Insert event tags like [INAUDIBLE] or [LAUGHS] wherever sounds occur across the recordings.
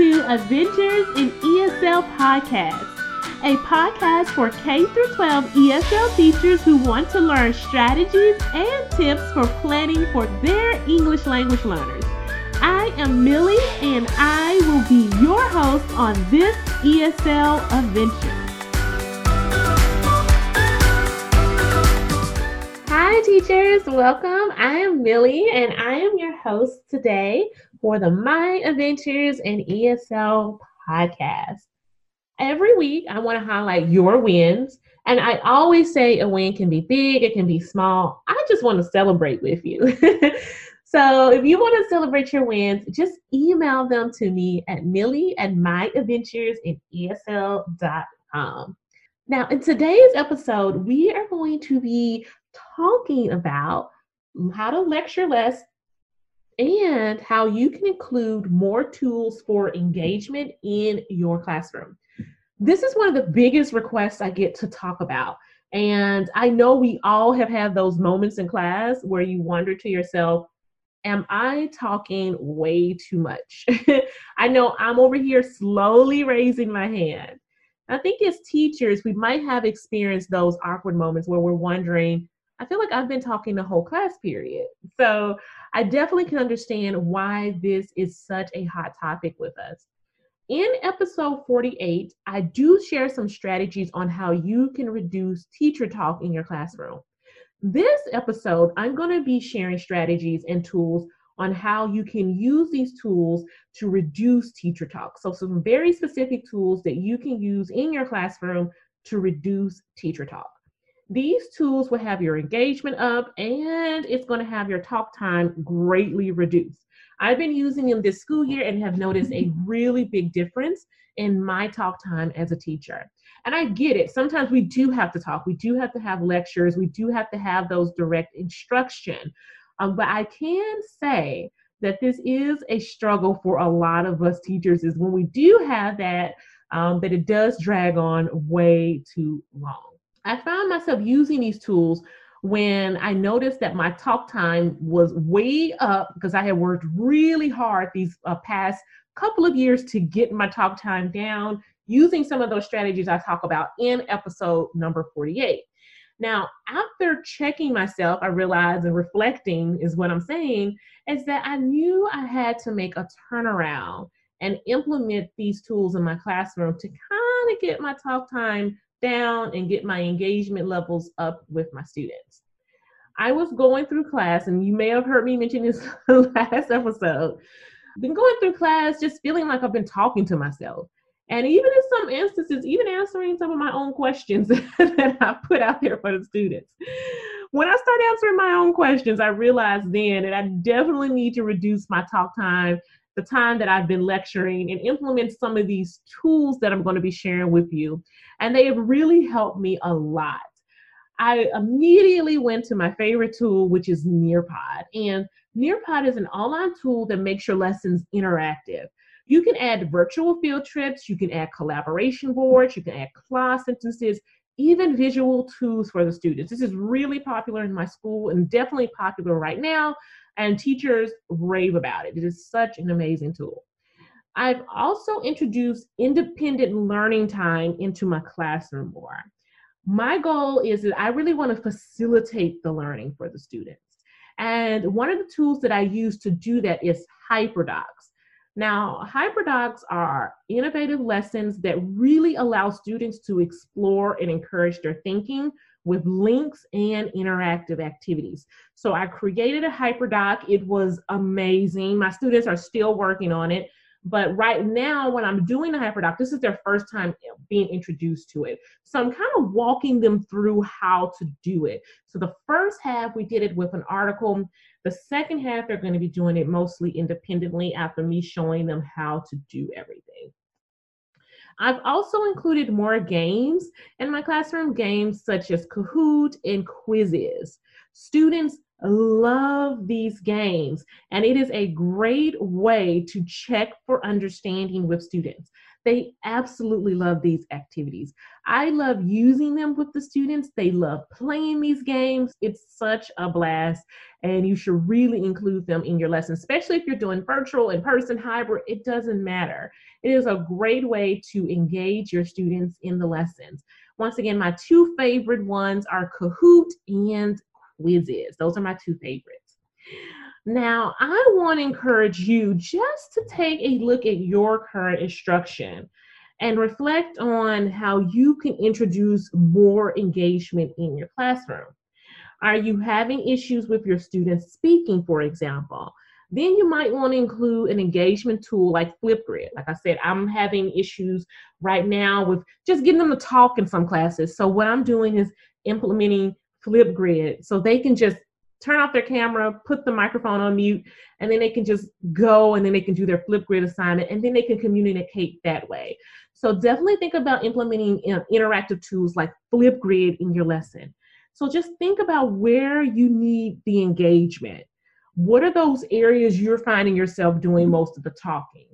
to Adventures in ESL Podcast, a podcast for K through 12 ESL teachers who want to learn strategies and tips for planning for their English language learners. I am Millie and I will be your host on this ESL adventure. Hi, teachers. Welcome. I am Millie, and I am your host today for the My Adventures in ESL podcast. Every week, I want to highlight your wins. And I always say a win can be big, it can be small. I just want to celebrate with you. [LAUGHS] so if you want to celebrate your wins, just email them to me at millie at myadventuresinESL.com. Now, in today's episode, we are going to be talking about how to lecture less and how you can include more tools for engagement in your classroom. This is one of the biggest requests I get to talk about. And I know we all have had those moments in class where you wonder to yourself, Am I talking way too much? [LAUGHS] I know I'm over here slowly raising my hand. I think as teachers, we might have experienced those awkward moments where we're wondering, I feel like I've been talking the whole class period. So I definitely can understand why this is such a hot topic with us. In episode 48, I do share some strategies on how you can reduce teacher talk in your classroom. This episode, I'm going to be sharing strategies and tools on how you can use these tools to reduce teacher talk. So, some very specific tools that you can use in your classroom to reduce teacher talk. These tools will have your engagement up and it's going to have your talk time greatly reduced. I've been using them this school year and have noticed a [LAUGHS] really big difference in my talk time as a teacher. And I get it. Sometimes we do have to talk. We do have to have lectures. We do have to have those direct instruction. Um, but I can say that this is a struggle for a lot of us teachers is when we do have that, um, that it does drag on way too long. I found myself using these tools when I noticed that my talk time was way up because I had worked really hard these uh, past couple of years to get my talk time down using some of those strategies I talk about in episode number 48. Now, after checking myself, I realized and reflecting is what I'm saying is that I knew I had to make a turnaround and implement these tools in my classroom to kind of get my talk time down and get my engagement levels up with my students. I was going through class, and you may have heard me mention this [LAUGHS] last episode. Been going through class just feeling like I've been talking to myself. And even in some instances, even answering some of my own questions [LAUGHS] that I put out there for the students. When I start answering my own questions, I realized then that I definitely need to reduce my talk time, the time that I've been lecturing, and implement some of these tools that I'm going to be sharing with you and they have really helped me a lot. I immediately went to my favorite tool, which is Nearpod. And Nearpod is an online tool that makes your lessons interactive. You can add virtual field trips, you can add collaboration boards, you can add class sentences, even visual tools for the students. This is really popular in my school and definitely popular right now, and teachers rave about it. It is such an amazing tool. I've also introduced independent learning time into my classroom more. My goal is that I really want to facilitate the learning for the students. And one of the tools that I use to do that is HyperDocs. Now, HyperDocs are innovative lessons that really allow students to explore and encourage their thinking with links and interactive activities. So I created a HyperDoc. It was amazing. My students are still working on it. But right now, when I'm doing the hyperdoc, this is their first time being introduced to it. So I'm kind of walking them through how to do it. So the first half, we did it with an article. The second half, they're going to be doing it mostly independently after me showing them how to do everything. I've also included more games in my classroom, games such as Kahoot and Quizizz. Students love these games, and it is a great way to check for understanding with students. They absolutely love these activities. I love using them with the students. They love playing these games. It's such a blast, and you should really include them in your lesson, especially if you're doing virtual, in person, hybrid. It doesn't matter. It is a great way to engage your students in the lessons. Once again, my two favorite ones are Kahoot and Those are my two favorites. Now, I want to encourage you just to take a look at your current instruction and reflect on how you can introduce more engagement in your classroom. Are you having issues with your students speaking, for example? Then you might want to include an engagement tool like Flipgrid. Like I said, I'm having issues right now with just getting them to talk in some classes. So what I'm doing is implementing Flipgrid so they can just turn off their camera, put the microphone on mute, and then they can just go and then they can do their Flipgrid assignment and then they can communicate that way. So definitely think about implementing interactive tools like Flipgrid in your lesson. So just think about where you need the engagement. What are those areas you're finding yourself doing most of the talking?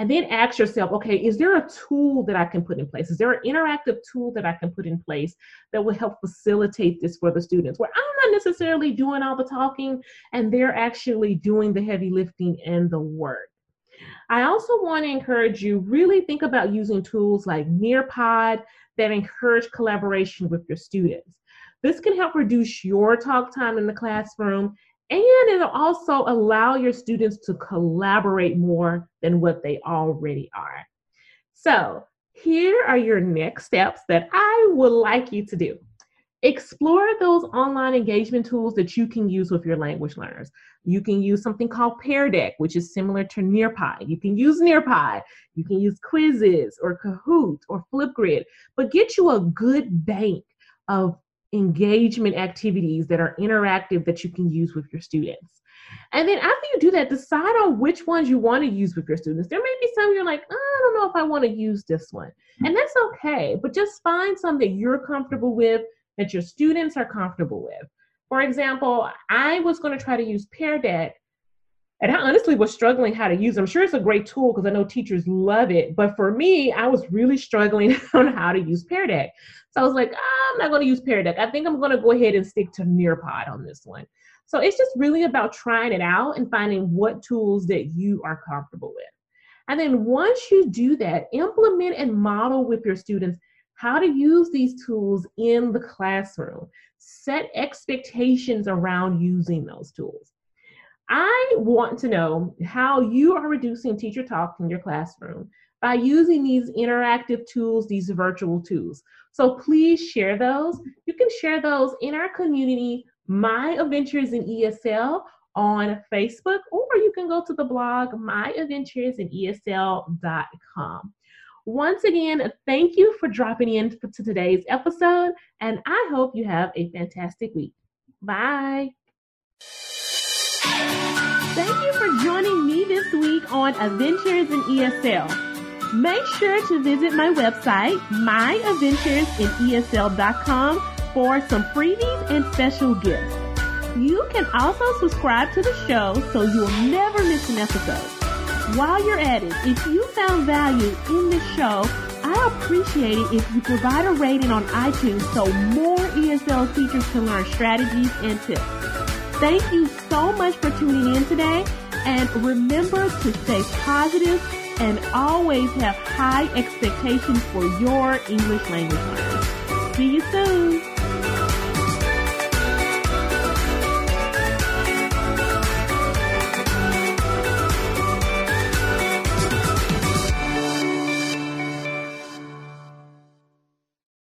And then ask yourself okay is there a tool that i can put in place? Is there an interactive tool that i can put in place that will help facilitate this for the students? Where i'm not necessarily doing all the talking and they're actually doing the heavy lifting and the work. I also want to encourage you really think about using tools like nearpod that encourage collaboration with your students. This can help reduce your talk time in the classroom and it'll also allow your students to collaborate more than what they already are. So, here are your next steps that I would like you to do. Explore those online engagement tools that you can use with your language learners. You can use something called Pear Deck, which is similar to Nearpod. You can use Nearpod. You can use Quizizz or Kahoot or Flipgrid, but get you a good bank of engagement activities that are interactive that you can use with your students. And then after you do that, decide on which ones you want to use with your students. There may be some you're like, oh, I don't know if I want to use this one. Hmm. And that's okay, but just find some that you're comfortable with, that your students are comfortable with. For example, I was going to try to use Pear Deck and I honestly was struggling how to use it. I'm sure it's a great tool because I know teachers love it. But for me, I was really struggling [LAUGHS] on how to use Pear Deck. So I was like, I'm not going to use Pear Deck. I think I'm going to go ahead and stick to Nearpod on this one. So it's just really about trying it out and finding what tools that you are comfortable with. And then once you do that, implement and model with your students how to use these tools in the classroom. Set expectations around using those tools. I want to know how you are reducing teacher talk in your classroom by using these interactive tools, these virtual tools. So please share those. You can share those in our community, My Adventures in ESL on Facebook, or you can go to the blog myadventuresinESL.com. Once again, thank you for dropping in to today's episode, and I hope you have a fantastic week. Bye. Thank you for joining me this week on Adventures in ESL. Make sure to visit my website, myadventuresinesl.com for some freebies and special gifts. You can also subscribe to the show so you'll never miss an episode. While you're at it, if you found value in this show, I appreciate it if you provide a rating on iTunes so more ESL teachers can learn strategies and tips. Thank you so much for tuning in today. And remember to stay positive and always have high expectations for your English language learners. See you soon.